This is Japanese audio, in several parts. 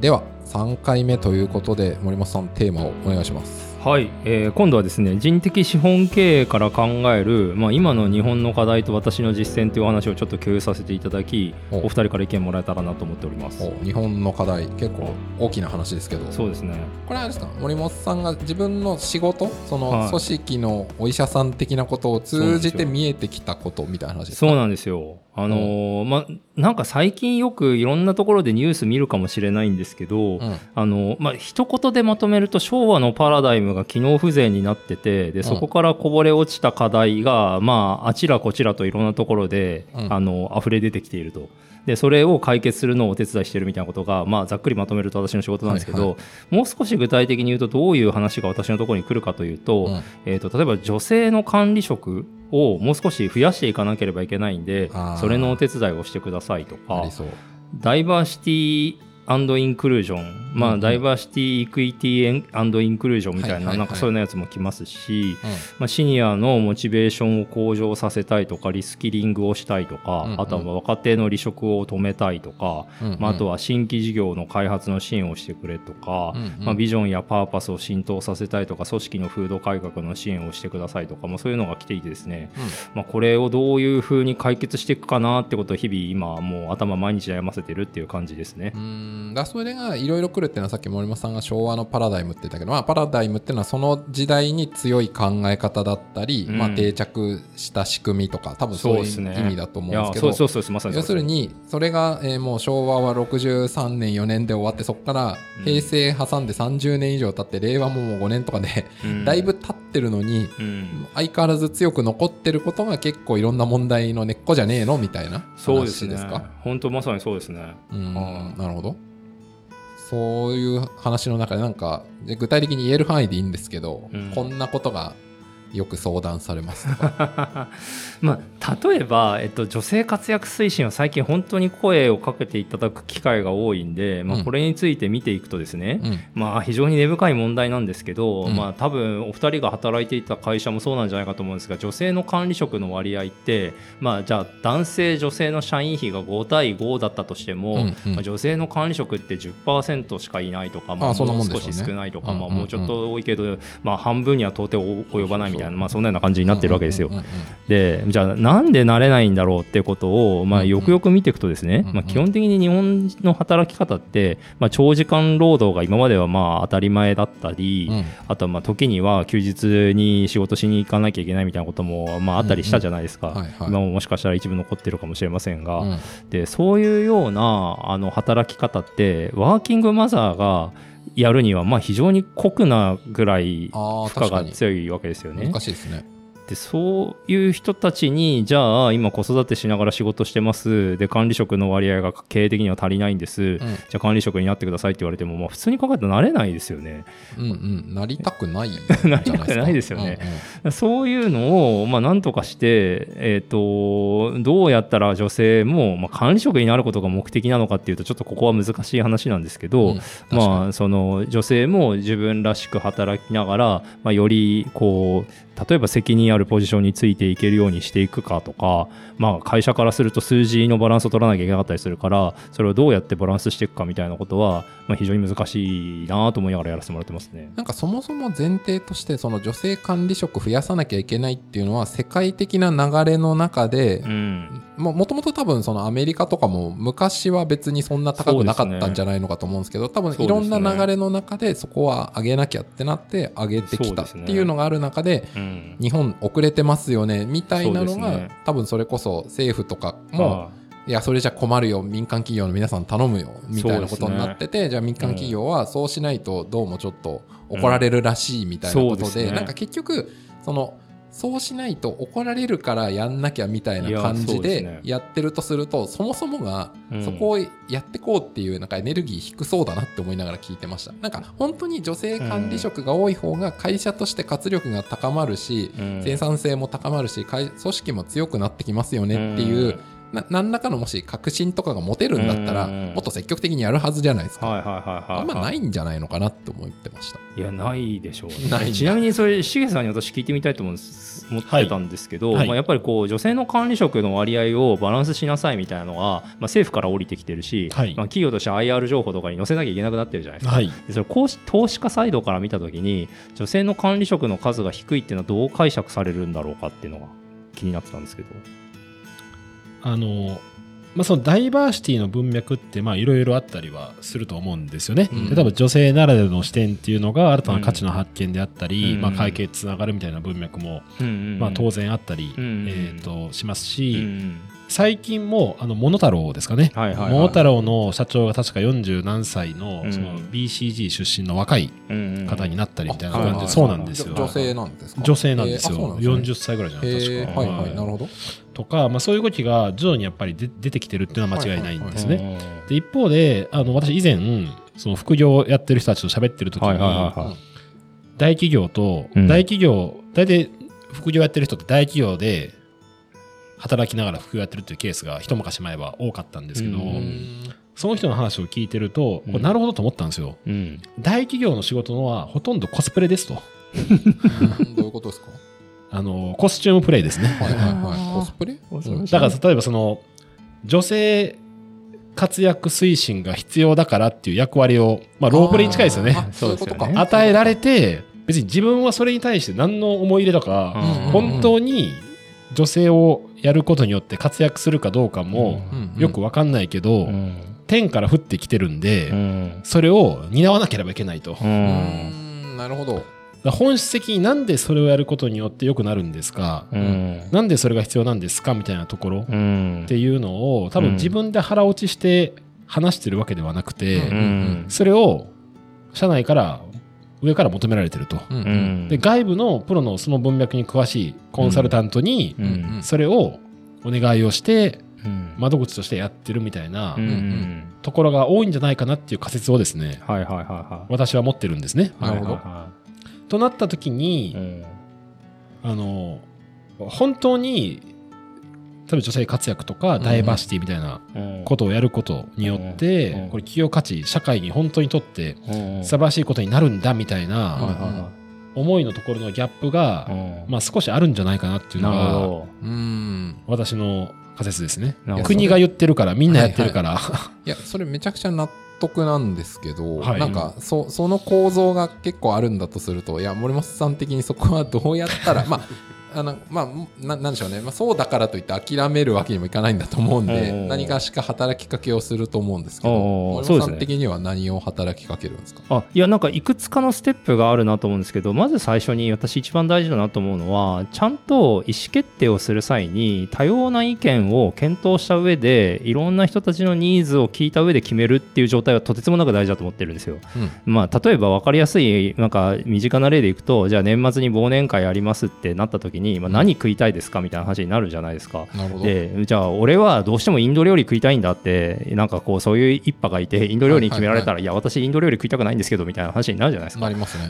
では3回目ということで森本さんテーマをお願いします。はい、えー、今度はですね人的資本経営から考える、まあ、今の日本の課題と私の実践というお話をちょっと共有させていただきお。二人から意見もらえたらなと思っております。日本の課題結構大きな話ですけど。そうですね。これはですか？森本さんが自分の仕事その組織のお医者さん的なことを通じて見えてきたことみたいな話ですか？そうなんですよあのー、まなんか最近よくいろんなところでニュース見るかもしれないんですけど、うん、あのまあ一言でまとめると昭和のパラダイムが機能不全になっててでそこからこぼれ落ちた課題が、まああちらこちらといろんなところで、うん、あの溢れ出てきていると。でそれを解決するのをお手伝いしてるみたいなことが、まあ、ざっくりまとめると私の仕事なんですけど、はいはい、もう少し具体的に言うとどういう話が私のところに来るかというとうん、えーと、例えば女性の管理職をもう少し増やしていかなければいけないんでそれのお手伝いをしてくださいとか。ダイバーシティインクルージョン、まあ、ダイバーシティ、イクイティアンドインクルージョンみたい。な、なんかそういうやつも来ますし、うん、まあ、シニアのモチベーションを向上させたいとか、リスキリングをしたいとか、あとは若手の離職を止めたいとか、まあ、あとは新規事業の開発の支援をしてくれとか、まあ、ビジョンやパーパスを浸透させたいとか、組織の風土改革の支援をしてくださいとか、まあ、そういうのが来ていてですね、うん、まあ、これをどういうふうに解決していくかなってことを日々今もう頭毎日悩ませてるっていう感じですね。うん。だそれがいろいろっていうのはさっき森本さんが昭和のパラダイムって言ったけど、まあ、パラダイムっていうのはその時代に強い考え方だったり、うん、まあ、定着した仕組みとか多分そういう意味だと思うんですけど要するにそれが、えー、もう昭和は63年4年で終わってそこから平成挟んで30年以上経って令和ももう5年とかで、うん、だいぶ経ってるのに、うん、相変わらず強く残ってることが結構いろんな問題の根っこじゃねえのみたいな話ですか？そうですね。本当まさにそうですね。うん。なるほどそういう話の中でなんか具体的に言える範囲でいいんですけど、うん、こんなことがよく相談されます まあ、例えば、えっと、女性活躍推進は最近本当に声をかけていただく機会が多いんで、まあ、これについて見ていくとですね、うん、まあ、非常に根深い問題なんですけど、うん、まあ、多分お二人が働いていた会社もそうなんじゃないかと思うんですが女性の管理職の割合って、まあ、じゃあ男性女性の社員比が5対5だったとしても、うんうん、まあ、女性の管理職って10%しかいないとか、まあ、もう少し少ないとか、まあ、もうちょっと多いけど、まあ、半分には到底及ばないみたいな、まあ、そんなような感じになってるわけですよ。でじゃあなんでなれないんだろうってことを、まあ、よくよく見ていくとですね、まあ、基本的に日本の働き方って、まあ、長時間労働が今まではまあ当たり前だったり、あとはまあ時には休日に仕事しに行かなきゃいけないみたいなこともまああったりしたじゃないですか、今ももしかしたら一部残ってるかもしれませんが、でそういうようなあの働き方ってワーキングマザーがやるにはまあ非常に酷なぐらい負荷が強いわけですよね。難しいですねでそういう人たちにじゃあ今子育てしながら仕事してます。で管理職の割合が経営的には足りないんです、うん、じゃあ管理職になってくださいって言われても、まあ、普通に考えたらなれないですよね。うんうん、なりたくない なりたくないですよね。うんうん、そういうのを、まあ、なんとかして、えーと、どうやったら女性も、まあ、管理職になることが目的なのかっていうとちょっとここは難しい話なんですけど、うん、まあ、その女性も自分らしく働きながら、まあ、よりこう例えば責任あるポジションについていけるようにしていくかとか、まあ、会社からすると数字のバランスを取らなきゃいけなかったりするからそれをどうやってバランスしていくかみたいなことは、まあ、非常に難しいなと思いながらやらせてもらってますね。なんかそもそも前提としてその女性管理職増やさなきゃいけないっていうのは世界的な流れの中で、うん、もともと多分そのアメリカとかも昔は別にそんな高くなかったんじゃないのかと思うんですけど、ね、多分いろんな流れの中でそこは上げなきゃってなって上げてきたっていうのがある中で、日本遅れてますよねみたいなのが、ね、多分それこそ政府とかも、いやそれじゃ困るよ。民間企業の皆さん頼むよ。みたいなことになってて、ね、じゃあ民間企業はそうしないとどうもちょっと怒られるらしいみたいなことで、うん、なんか結局そのそうしないと怒られるからやんなきゃみたいな感じでやってるとするとそもそもがそこをやってこうっていうなんかエネルギー低そうだなって思いながら聞いてました。なんか本当に女性管理職が多い方が会社として活力が高まるし生産性も高まるし組織も強くなってきますよねっていうな何らかのもし確信とかが持てるんだったら、もっと積極的にやるはずじゃないですか。はいはいはいはい、あんまないんじゃないのかなって思ってました。いや、ないでしょう、ね、ちなみにそれ、しげさんに私聞いてみたいと思思ってたんですけど、はい、まあ、やっぱりこう女性の管理職の割合をバランスしなさいみたいなのは、まあ、政府から降りてきてるし、はい、まあ、企業として IR 情報とかに載せなきゃいけなくなってるじゃないですか。はい、それ投資家サイドから見たときに、女性の管理職の数が低いっていうのはどう解釈されるんだろうかっていうのが気になってたんですけど。あのまあ、そのダイバーシティの文脈っていろいろあったりはすると思うんですよね。うん、で多分女性ならではの視点っていうのが新たな価値の発見であったり、うん、まあ、会計つながるみたいな文脈も、うん、まあ、当然あったり、えーと、しますし、最近もあのモノタロウですかね、はいはいはい、モノタロウの社長が確か40何歳のその BCG 出身の若い方になったりみたいな感じで、そうなんですよ。女性なんですか？女性なんですよ、えー、40歳ぐらいじゃないですか、はいはいなるほど。とか、まあ、そういう動きが徐々にやっぱりで出てきてるっていうのは間違いないんですね。で一方であの私以前その副業をやってる人たちと喋ってる時に、はいはいはいはい、大企業と、大企業大体副業やってる人って大企業で働きながら副業やってるっていうケースが一昔前は多かったんですけど、その人の話を聞いてると、うん、なるほどと思ったんですよ、うん、大企業の仕事のはほとんどコスプレですと。どういうことですか？あの、コスチュームプレイですね。はいはいはい。コスプレ？だから例えばその、女性活躍推進が必要だからっていう役割を、まあ、ロープレイに近いですよね。そういうことか。与えられて、別に自分はそれに対して何の思い入れとか、本当に女性をやることによって活躍するかどうかもよくわかんないけど、天から降ってきてるんで、それを担わなければいけないと。なるほど。本質的になんでそれをやることによって良くなるんですか、うん、なんでそれが必要なんですかみたいなところっていうのを多分自分で腹落ちして話してるわけではなくて、うん、それを社内から上から求められてると、うん、で外部のプロのその文脈に詳しいコンサルタントにそれをお願いをして窓口としてやってるみたいなところが多いんじゃないかなっていう仮説をですね、はいはいはいはい、私は持ってるんですね。なるほど、となった時に、あの本当に例えば女性活躍とかダイバーシティみたいなことをやることによって、これ企業価値社会に本当にとって素晴らしいことになるんだみたいな思いのところのギャップが、まあ、少しあるんじゃないかなっていうのが私の仮説ですね。国が言ってるからみんなやってるから、はいはい、いやそれめちゃくちゃ納得なんですけど、はい、なんかそその構造が結構あるんだとするといや森本さん的にそこはどうやったら まああのまあななんでしょうね、まあ、そうだからといって諦めるわけにもいかないんだと思うんで何かしか働きかけをすると思うんですけど森本さん的には何を働きかけるんですか？あいやなんかいくつかのステップがあるなと思うんですけどまず最初に私一番大事だなと思うのはちゃんと意思決定をする際に多様な意見を検討した上でいろんな人たちのニーズを聞いた上で決めるっていう状態はとてつもなく大事だと思ってるんですよ。うん、まあ、例えば分かりやすいなんか身近な例でいくとじゃあ年末に忘年会ありますってなった時に、まあ、何食いたいですかみたいな話になるじゃないですか。でじゃあ俺はどうしてもインド料理食いたいんだってなんかこうそういう一派がいてインド料理に決められたら、はいはいはい、いや私インド料理食いたくないんですけどみたいな話になるじゃないですか。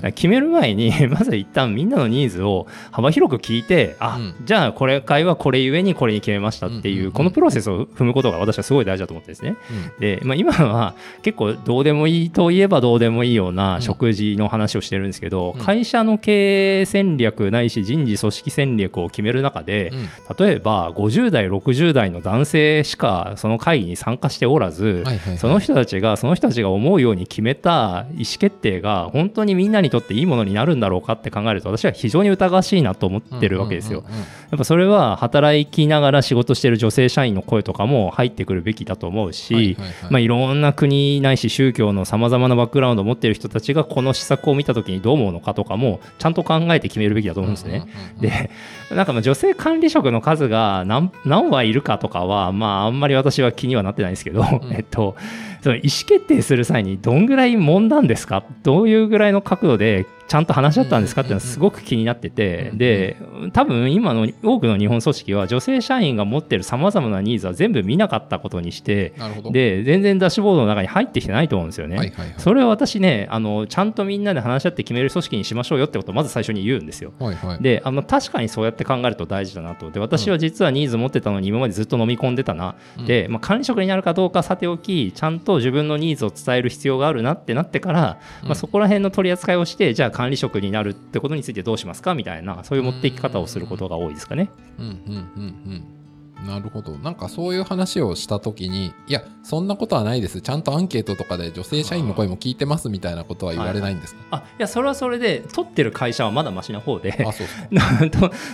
ね、決める前に まず一旦みんなのニーズを幅広く聞いてあ、うん、じゃあこれ会はこれゆえにこれに決めましたっていう,、このプロセスを踏むことが私はすごい大事だと思ってですね。うん、で、まあ、今は結構どうでもいいといえばどうでもいいような食事の話をしてるんですけど、うん、会社の経営戦略ないし人事組織戦略を決める中で、例えば50代60代の男性しかその会議に参加しておらず、その人たちがその人たちが思うように決めた意思決定が本当にみんなにとっていいものになるんだろうかって考えると私は非常に疑わしいなと思ってるわけですよ。やっぱそれは働きながら仕事してる女性社員の声とかも入ってくるべきだと思うし、まあ、いろんな国ないし宗教のさまざまなバックグラウンドを持っている人たちがこの施策を見た時にどう思うのかとかもちゃんと考えて決めるべきだと思うんですね。でなんかまあ女性管理職の数が何何羽いるかとかは、まあ、あんまり私は気にはなってないんですけど、うん、えっと、その意思決定する際にどんぐらい揉んだんですか？どういうぐらいの角度でちゃんと話し合ったんですかっていうのはすごく気になってて、で多分今の多くの日本組織は女性社員が持ってるさまざまなニーズは全部見なかったことにしてで全然ダッシュボードの中に入ってきてないと思うんですよね。はいはいはい、それを私ねあのちゃんとみんなで話し合って決める組織にしましょうよってことをまず最初に言うんですよ。はいはい、であの確かにそうやって考えると大事だなと。で私は実はニーズ持ってたのに今までずっと飲み込んでたな、うん、で、まあ、管理職になるかどうかさておきちゃんと自分のニーズを伝える必要があるなってなってから、まあ、そこら辺の取り扱いをしてじゃあ管理職になるってことについてどうしますかみたいなそういう持っていき方をすることが多いですかね。うんうんうんうんなるほど。なんかそういう話をしたときに、いや、そんなことはないです。ちゃんとアンケートとかで女性社員の声も聞いてますみたいなことは言われないんですか、はい、あ、いや、それはそれで、取ってる会社はまだましな方で、あ、そう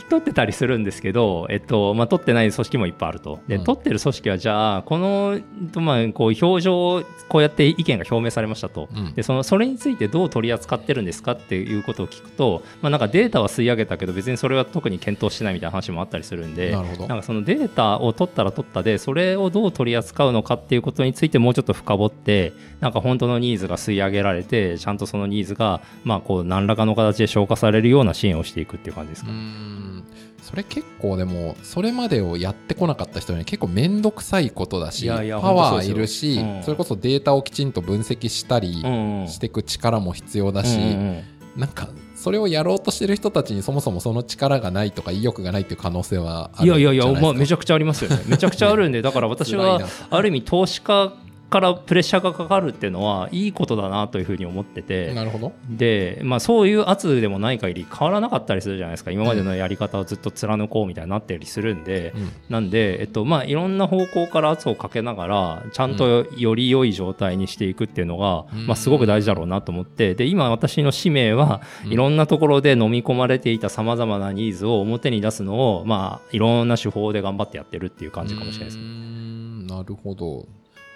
取ってたりするんですけど、えっと、まあ、取ってない組織もいっぱいあると。で、うん、取ってる組織は、じゃあ、この、まあ、こう、表情、こうやって意見が表明されましたと。うん、で、その、それについてどう取り扱ってるんですかっていうことを聞くと、まあ、なんかデータは吸い上げたけど、別にそれは特に検討してないみたいな話もあったりするんで、なるほどなんかそのデータを取ったら取ったでそれをどう取り扱うのかっていうことについてもうちょっと深掘ってなんか本当のニーズが吸い上げられてちゃんとそのニーズがまあこう何らかの形で消化されるような支援をしていくっていう感じですか。それ結構でもそれまでをやってこなかった人に結構面倒くさいことだしパワーいるし、うん、それこそデータをきちんと分析したりしていく力も必要だし、うんうん、なんかそれをやろうとしてる人たちにそもそもその力がないとか意欲がないっていう可能性はあるいやいやいや、まあ、めちゃくちゃありますよね。めちゃくちゃあるんでだから私は ある意味投資家からプレッシャーがかかるっていうのはいいことだなというふうに思ってて。なるほど。で、まあ、そういう圧でもない限り変わらなかったりするじゃないですか。今までのやり方をずっと貫こうみたいになったりするんで、うん、なんで、えっとまあ、いろんな方向から圧をかけながらちゃんとより良い状態にしていくっていうのが、うん、まあ、すごく大事だろうなと思って。で今私の使命はいろんなところで飲み込まれていたさまざまなニーズを表に出すのを、まあ、いろんな手法で頑張ってやってるっていう感じかもしれないですね。なるほど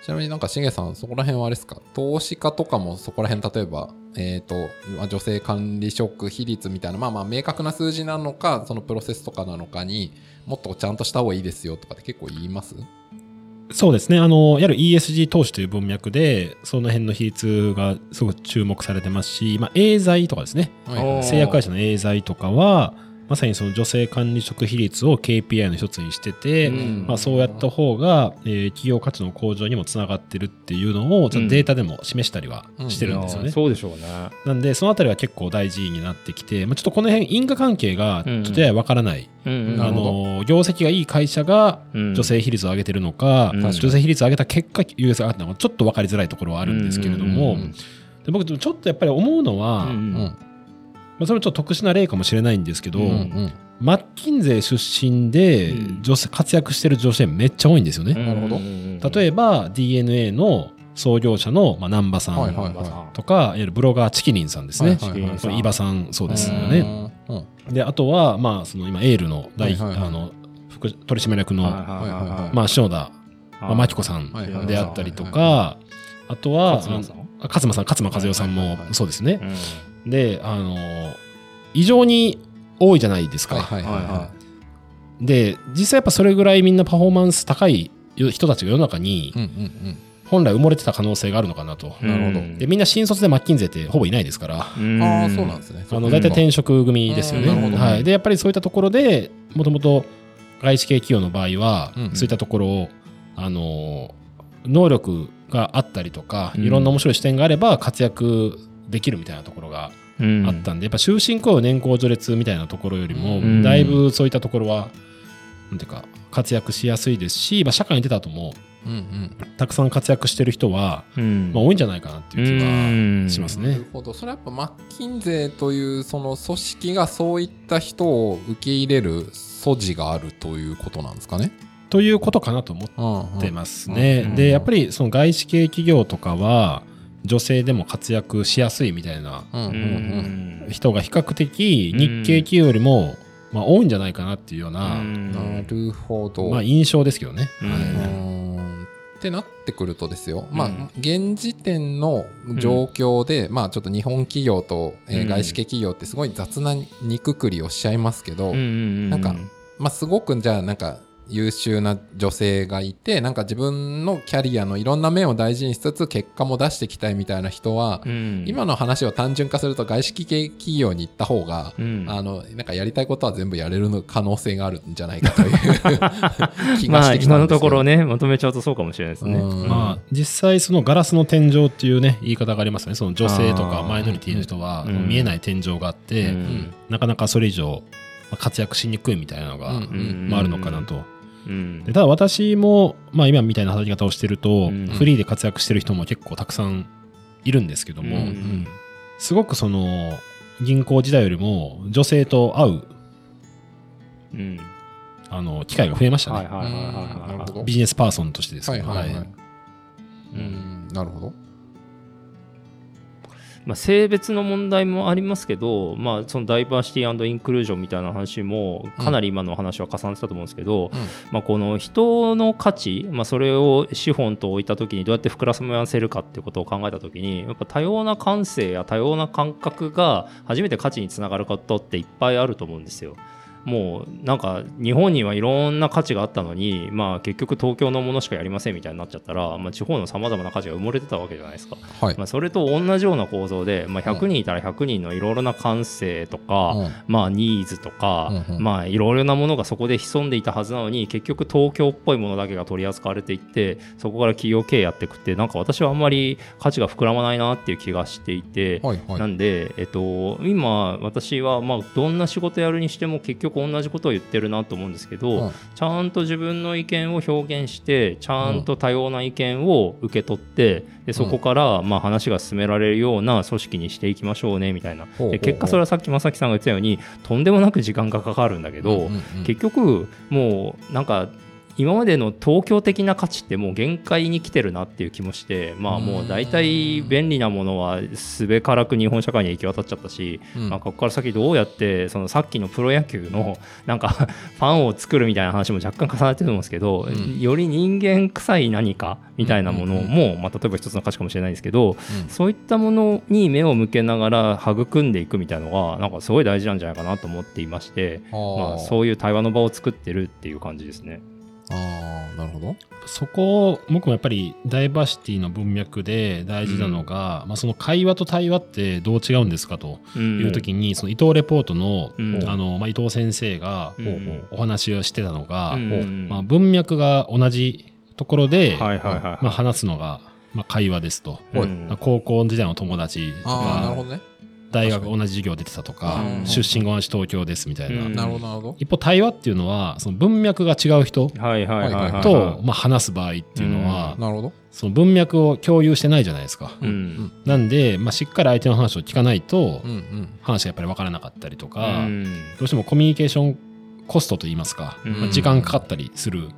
ちなみになんかしげさん、そこら辺はあれですか？投資家とかもそこら辺、例えば、えっ、ー、と、まあ、女性管理職比率みたいな、まあまあ明確な数字なのか、そのプロセスとかなのかにもっとちゃんとした方がいいですよとかって結構言います？そうですね。あの、いわゆる ESG 投資という文脈で、その辺の比率がすごく注目されてますし、まあ、エーザイとかですね。はい、製薬会社のエーザイとかは、まさにその女性管理職比率を KPI の一つにしてて、うん、まあ、そうやった方が、えー、企業価値の向上にもつながってるっていうのをちょっとデータでも示したりはしてるんですよね。うん、そうでしょうね。なんでそのあたりは結構大事になってきて、まあ、ちょっとこの辺因果関係がちょっとややわからない。うん、あの業績がいい会社が女性比率を上げてるのか、女性比率を上げた結果優勢があったのかちょっと分かりづらいところはあるんですけれども、で僕ちょっとやっぱり思うのは、まあ、それもちょっと特殊な例かもしれないんですけど、うんうん、マッキンゼー出身で女性、活躍してる女性めっちゃ多いんですよね。なるほど。例えば DNA の創業者の、まあ、南波さんとか、いわゆるブロガーチキリンさんですね。伊庭さんそうですよね。であとは、まあ、その今エールの大、あの副取締役の、まあ、篠田真紀子さんであったりとか、あとは勝間さん。勝間和代さんもそうですね。であの異常に多いじゃないですか。はいはいはい、で実際やっぱそれぐらいみんなパフォーマンス高い人たちが世の中に本来埋もれてた可能性があるのかなと。なるほどでみんな新卒でマッキンゼってほぼいないですから。ああそうなんですね。あの大体転職組ですよね。はい、でやっぱりそういったところでもともと外資系企業の場合は、うんうん、そういったところをあの能力があったりとか、いろんな面白い視点があれば活躍できるみたいなところがあったんで、やっぱ終身雇用年功序列みたいなところよりも、だいぶそういったところは、なんていうか、活躍しやすいですし、まあ、社会に出た後も、うんうん、たくさん活躍してる人は、うん、まあ、多いんじゃないかなっていう気はしますね。なるほど。それはやっぱマッキンゼというその組織がそういった人を受け入れる素地があるということなんですかね？ということかなと思ってますね。で、やっぱりその外資系企業とかは、女性でも活躍しやすいみたいな人が比較的日系企業よりも、まあ、多いんじゃないかなっていうような、なるほど、まあ、印象ですけどね。ってなってくるとですよ、まあ、現時点の状況で、まあ、ちょっと日本企業と、え外資系企業ってすごい雑なにくくりをしちゃいますけど、なんか、まあ、すごくじゃあなんか優秀な女性がいてなんか自分のキャリアのいろんな面を大事にしつつ結果も出していきたいみたいな人は、うん、今の話を単純化すると外資系企業に行った方が、うん、あのなんかやりたいことは全部やれる可能性があるんじゃないかという 気がしてきた今のところねまとめちゃうとそうかもしれないですね。まあ、実際そのガラスの天井っていうね言い方がありますね。その女性とかマイノリティの人は見えない天井があって、なかなかそれ以上活躍しにくいみたいなのが、まあ、あるのかなと。でただ私も、まあ、今みたいな働き方をしてると、フリーで活躍してる人も結構たくさんいるんですけども、すごくその銀行時代よりも女性と会う、うん、あの機会が増えましたね。ビジネスパーソンとしてですけど。はいはいはい。うん、なるほど。まあ、性別の問題もありますけど、まあ、そのダイバーシティインクルージョンみたいな話もかなり今の話は重ねてたと思うんですけど、うん、まあ、この人の価値、まあ、それを資本と置いた時にどうやって膨らませるかっていうことを考えた時にやっぱ多様な感性や多様な感覚が初めて価値につながることっていっぱいあると思うんですよ。もうなんか日本にはいろんな価値があったのに、まあ、結局東京のものしかやりませんみたいになっちゃったら、まあ、地方のさまざまな価値が埋もれてたわけじゃないですか、はい、まあ、それと同じような構造で、まあ、100人いたら100人のいろいろな感性とか、うん、まあ、ニーズとか、うんうん、まあ、いろいろなものがそこで潜んでいたはずなのに結局東京っぽいものだけが取り扱われていってそこから企業経営やっていくってなんか私はあんまり価値が膨らまないなっていう気がしていて、はいはい、なんで、えっと、今私はまあどんな仕事やるにしても結局同じことを言ってるなと思うんですけど、うん、ちゃんと自分の意見を表現してちゃんと多様な意見を受け取ってでそこからまあ話が進められるような組織にしていきましょうねみたいな。で結果それはさっき正木さんが言ってたようにとんでもなく時間がかかるんだけど、結局もうなんか今までの東京的な価値ってもう限界に来てるなっていう気もしてまあもう大体便利なものはすべからく日本社会に行き渡っちゃったし、うん、まあ、ここから先どうやってそのさっきのプロ野球の なんかファンを作るみたいな話も若干重なってると思うんですけど、うん、より人間臭い何かみたいなものも、まあ、例えば一つの価値かもしれないですけど、そういったものに目を向けながら育んでいくみたいなのがなんかすごい大事なんじゃないかなと思っていまして、まあ、そういう対話の場を作ってるっていう感じですね。ああ、なるほど。そこ、僕もやっぱりダイバーシティの文脈で大事なのが、うん、まあ、その会話と対話ってどう違うんですかという時に、うん、その伊藤レポートの,、あのまあ、伊藤先生がお話をしてたのが、まあ、文脈が同じところで、まあ、話すのが、まあ、会話ですと、高校時代の友達とか、なるほどね大学同じ授業出てたとか、出身が同じ東京ですみたいな。なるほど、なるほど。一方、対話っていうのは、その文脈が違う人と、まあ、話す場合っていうのは、なるほど。その文脈を共有してないじゃないですか。うん、なんで、まあ、しっかり相手の話を聞かないと、話がやっぱり分からなかったりとか、どうしてもコミュニケーションコストといいますか、まあ、時間かかったりする。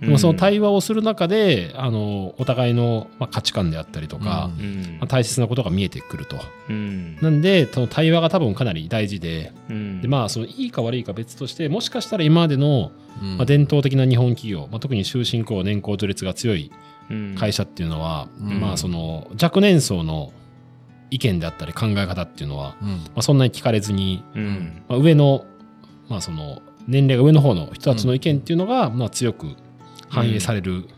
でもその対話をする中であのお互いの、まあ、価値観であったりとか、うん、まあ、大切なことが見えてくると、うん、なんでその対話が多分かなり大事でうん、でまあそのいいか悪いか別としてもしかしたら今までの、まあ、伝統的な日本企業、まあ、特に終身雇用年功序列が強い会社っていうのは、まあその若年層の意見であったり考え方っていうのは、まあ、そんなに聞かれずに、まあ、上の,、まあその年齢が上の方の人たちの意見っていうのが、まあ、強く反映される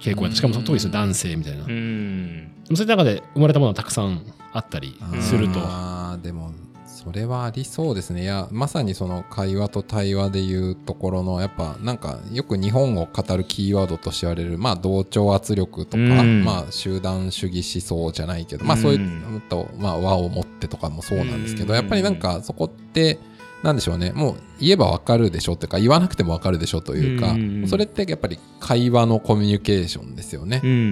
傾向、うん、しかも特に男性みたいな、うん、そういう中で生まれたものはたくさんあったりすると。あでもそれはありそうですね。いやまさにその会話と対話でいうところのやっぱなんかよく日本を語るキーワードとして言われるまあ同調圧力とか、うん、まあ集団主義思想じゃないけど、まあそういうと、まあ和を持ってとかもそうなんですけど、やっぱりなんかそこってなんでしょうね。もう言えばわかるでしょっていうか言わなくてもわかるでしょというか、うんうん、それってやっぱり会話のコミュニケーションですよね、うん、うんう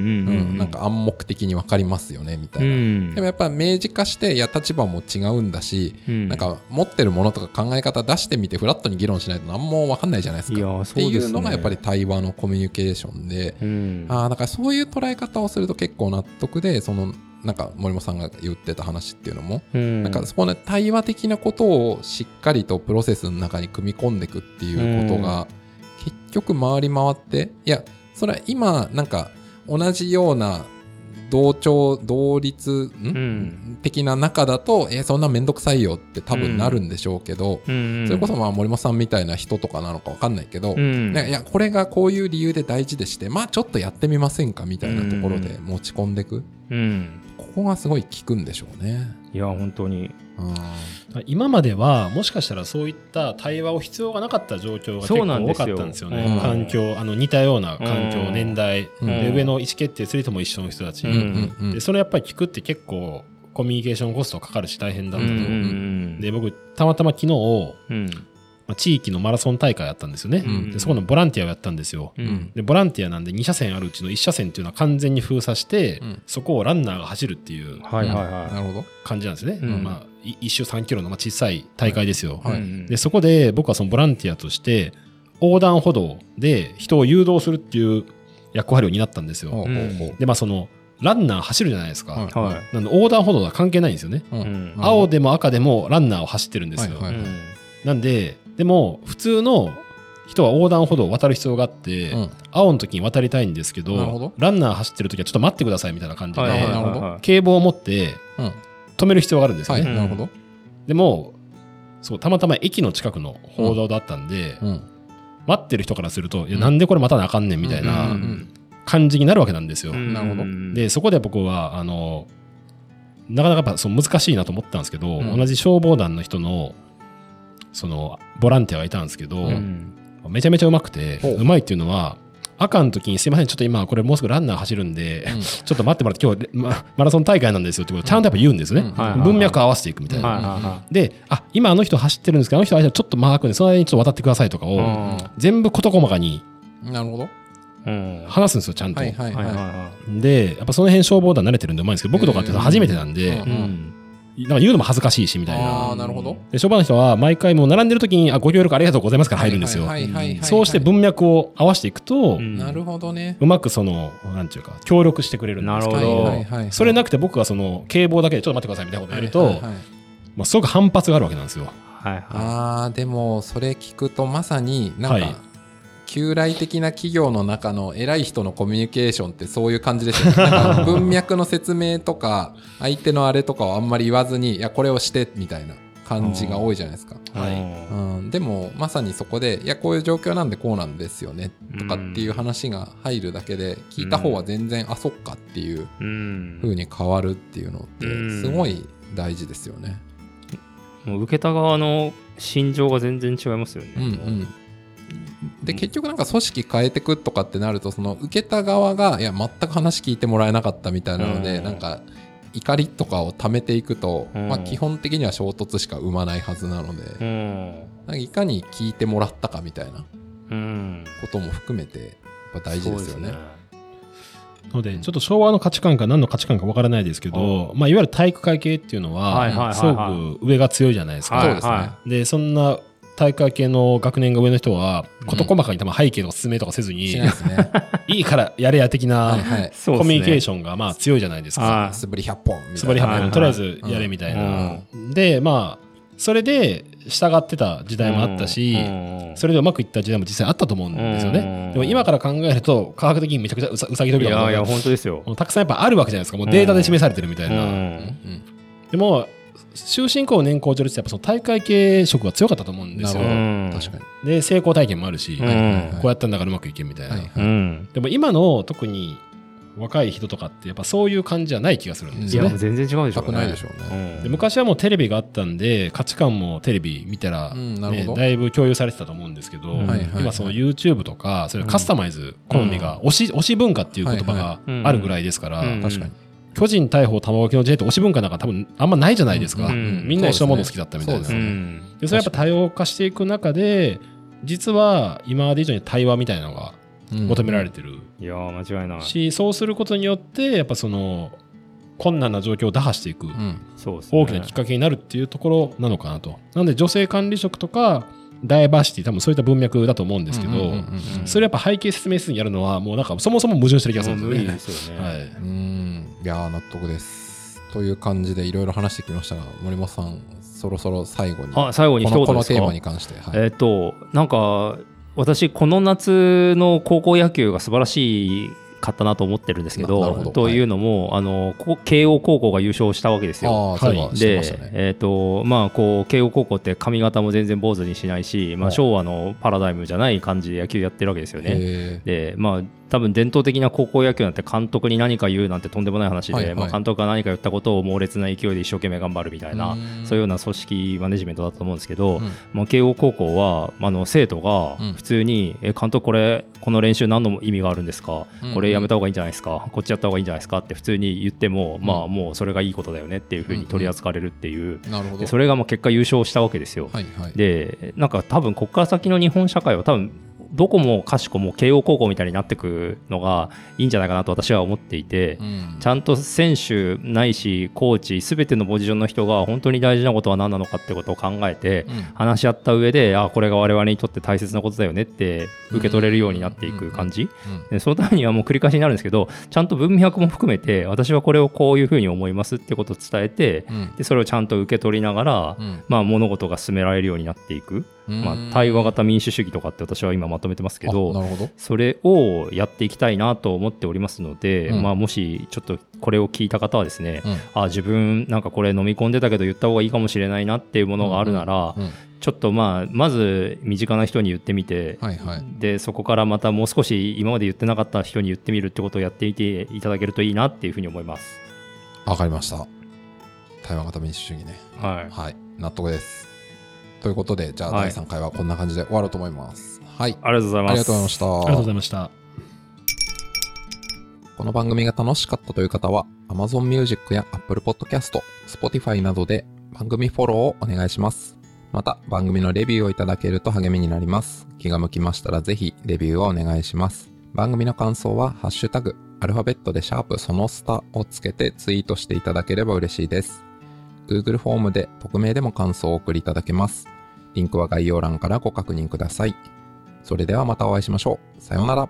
ん、なんか暗黙的にわかりますよねみたいな、うん、でもやっぱ明示化していや立場も違うんだし、うん、なんか持ってるものとか考え方出してみてフラットに議論しないと何もわかんないじゃないですか。っていうのがやっぱり対話のコミュニケーションで、うん、あだからそういう捉え方をすると結構納得でそのなんか森本さんが言ってた話っていうのも、うん、なんかそこね対話的なことをしっかりとプロセスの中に組み込んでいくっていうことが、結局回り回っていやそれは今なんか同じような同調同率ん、うん、的な中だとえー、そんな面倒くさいよって多分なるんでしょうけど、うんそれこそまあ森本さんみたいな人とかなのか分かんないけど、うん、いやこれがこういう理由で大事でしてまあちょっとやってみませんかみたいなところで持ち込んでいく、うん、ここがすごい効くんでしょうね。いや本当に。今まではもしかしたらそういった対話を必要がなかった状況が結構多かったんですよね。環境あの似たような環境、年代、で上の意思決定する人も一緒の人たち、でそれやっぱり聞くって結構コミュニケーションコストかかるし大変だったと、で僕たまたま昨日、まあ、地域のマラソン大会やったんですよね、うん、でそこのボランティアをやったんですよ、うん、でボランティアなんで2車線あるうちの1車線っていうのは完全に封鎖して、うん、そこをランナーが走るっていう感じなんですね、まあ、1周3キロのまあ小さい大会ですよ、はい、でそこで僕はそのボランティアとして横断歩道で人を誘導するっていう役割を担ったんですよ、でまあそのランナー走るじゃないですか、はい、なんで横断歩道は関係ないんですよね、青でも赤でもランナーを走ってるんですよ、はいはいはい、なんででも普通の人は横断歩道を渡る必要があって、うん、青の時に渡りたいんですけどランナー走ってる時はちょっと待ってくださいみたいな感じで、警棒を持って止める必要があるんですよね。なるほど。でもそうたまたま駅の近くの歩道だったんで、うん、待ってる人からすると、いやなんでこれ待たなあかんねんみたいな感じになるわけなんですよ。なるほど。でそこで僕はあのなかなかやっぱそう難しいなと思ったんですけど、うん、同じ消防団の人のそのボランティアがいたんですけど、うん、めちゃめちゃうまくてう。まいっていうのは赤の時にすいませんちょっと今これもうすぐランナー走るんで、うん、ちょっと待ってもらって今日ママラソン大会なんですよってことちゃんとやっぱ言うんですね、うん、文脈合わせていくみたいな、であ今あの人走ってるんですけどあの人はちょっとマークでその間にちょっと渡ってくださいとかを全部事細かになるほど。話すんですよちゃんと、でやっぱその辺消防団慣れてるんでうまいんですけど僕とかって初めてなんで、なんか言うのも恥ずかしいしみたいな。あなるほど。で、商売の人は毎回もう並んでる時に、あ、ご協力ありがとうございますから入るんですよ。そうして文脈を合わせていくと、なるほどね。うまくその、なんていうか、協力してくれるんですけど、それなくて僕がその、警棒だけでちょっと待ってくださいみたいなことやると、まあ、すごく反発があるわけなんですよ。はいはい、ああ、でも、それ聞くとまさになんか、旧来的な企業の中の偉い人のコミュニケーションってそういう感じですよね。なんか文脈の説明とか、相手のあれとかをあんまり言わずに、いや、これをしてみたいな感じが多いじゃないですか。はい、うん、でも、まさにそこで、いや、こういう状況なんでこうなんですよね、とかっていう話が入るだけで、聞いた方は全然、あ、そっかっていう風に変わるっていうのって、すごい大事ですよね。もう受けた側の心情が全然違いますよね。うんうんで結局なんか組織変えてくとかってなるとその受けた側がいや全く話聞いてもらえなかったみたいなので、なんか怒りとかを溜めていくと、まあ、基本的には衝突しか生まないはずなので、なんかいかに聞いてもらったかみたいなことも含めてやっぱ大事ですよね。ので、ちょっと昭和の価値観か何の価値観かわからないですけど、まあ、いわゆる体育会系っていうのは、すごく上が強いじゃないですか。そうですね。で、そんな大会系の学年が上の人は、事細かに多分背景とか説明とかせずに、い いいからやれや的なコミュニケーションがまあ強いじゃないですか。素振り100本素振り100本、とりあえずやれみたいな。で、まあ、それで従ってた時代もあったし、それでうまくいった時代も実際あったと思うんですよね。でも今から考えると、科学的にめちゃくちゃうさうさぎ跳びとかいや本当ですよ。たくさんやっぱあるわけじゃないですか。もうデータで示されてるみたいな。でも、終身校年功序列ってやっぱその大会系色が強かったと思うんですよ。確かに。で、成功体験もあるし、こうやったんだからうまくいけみたいな。でも今の特に若い人とかってやっぱそういう感じじゃない気がするんですよね。いや全然違うでしょうね。でしょうね、で昔はもうテレビがあったんで価値観もテレビ見たら、ねだいぶ共有されてたと思うんですけど、今その YouTube とかそれカスタマイズ好みが推し推し文化っていう言葉があるぐらいですから、確かに。巨人大砲玉置の J って推し文化なんか多分あんまないじゃないですか、うん、みんな一緒のもの好きだったみたいな、そで、ね、それやっぱ多様化していく中で実は今まで以上に対話みたいなのが求められてる、いや間違いない。しそうすることによってやっぱその困難な状況を打破していく、大きなきっかけになるっていうところなのかなと。なので女性管理職とかダイバーシティ多分そういった文脈だと思うんですけど、それやっぱ背景説明するにやるのはもうなんかそもそも矛盾してる気がするんですよね。はい、や納得です。という感じでいろいろ話してきましたが森本さんそろそろ最後にあ最後にこのこのテーマに関して、はい、えっ、ー、となんか私この夏の高校野球が素晴らしかったなと思ってるんですけど、というのも、はい、あの慶応高校が優勝したわけですよ。はい、で、えとまあこう慶応高校って髪型も全然坊主にしないし、まあ昭和のパラダイムじゃない感じで野球やってるわけですよね。で、まあ多分伝統的な高校野球なんて監督に何か言うなんてとんでもない話で、はいはい、まあ、監督が何か言ったことを猛烈な勢いで一生懸命頑張るみたいなそういうような組織マネジメントだと思うんですけど、うん、まあ、慶応高校はあの生徒が普通に、うん、え監督これこの練習何の意味があるんですか、うんうん、これやめた方がいいんじゃないですか？こっちやった方がいいんじゃないですか？って普通に言っても、まあもうそれがいいことだよねっていうふうに取り扱われるっていう、うんうん、それがもう結果優勝したわけですよ。はいはい、でなんか多分ここから先の日本社会は多分どこもかしこも慶応高校みたいになってくのがいいんじゃないかなと私は思っていて、うん、ちゃんと選手ないしコーチすべてのポジションの人が本当に大事なことは何なのかってことを考えて、話し合った上であこれが我々にとって大切なことだよねって受け取れるようになっていく感じ、でそのためにはもう繰り返しになるんですけどちゃんと文脈も含めて私はこれをこういうふうに思いますってことを伝えて、でそれをちゃんと受け取りながら、まあ、物事が進められるようになっていく。まあ、対話型民主主義とかって私は今まとめてますけどそれをやっていきたいなと思っておりますので、うん、まあ、もしちょっとこれを聞いた方はですね、うん、あ自分なんかこれ飲み込んでたけど言った方がいいかもしれないなっていうものがあるなら、ちょっとまあまず身近な人に言ってみて、はいはい、でそこからまたもう少し今まで言ってなかった人に言ってみるってことをやってみていただけるといいなっていうふうに思います。わかりました。台湾型民主主義ね。はい。はい。納得です。ということで、じゃあ第3回はこんな感じで終わろうと思います。はい。ありがとうございます。ありがとうございました。ありがとうございました。この番組が楽しかったという方は、Amazon Music や Apple Podcast、Spotify などで番組フォローをお願いします。また、番組のレビューをいただけると励みになります。気が向きましたらぜひレビューをお願いします。番組の感想は、ハッシュタグ、アルファベットでシャープそのスタをつけてツイートしていただければ嬉しいです。Google フォームで匿名でも感想をお送りいただけます。リンクは概要欄からご確認ください。それではまたお会いしましょう。さようなら。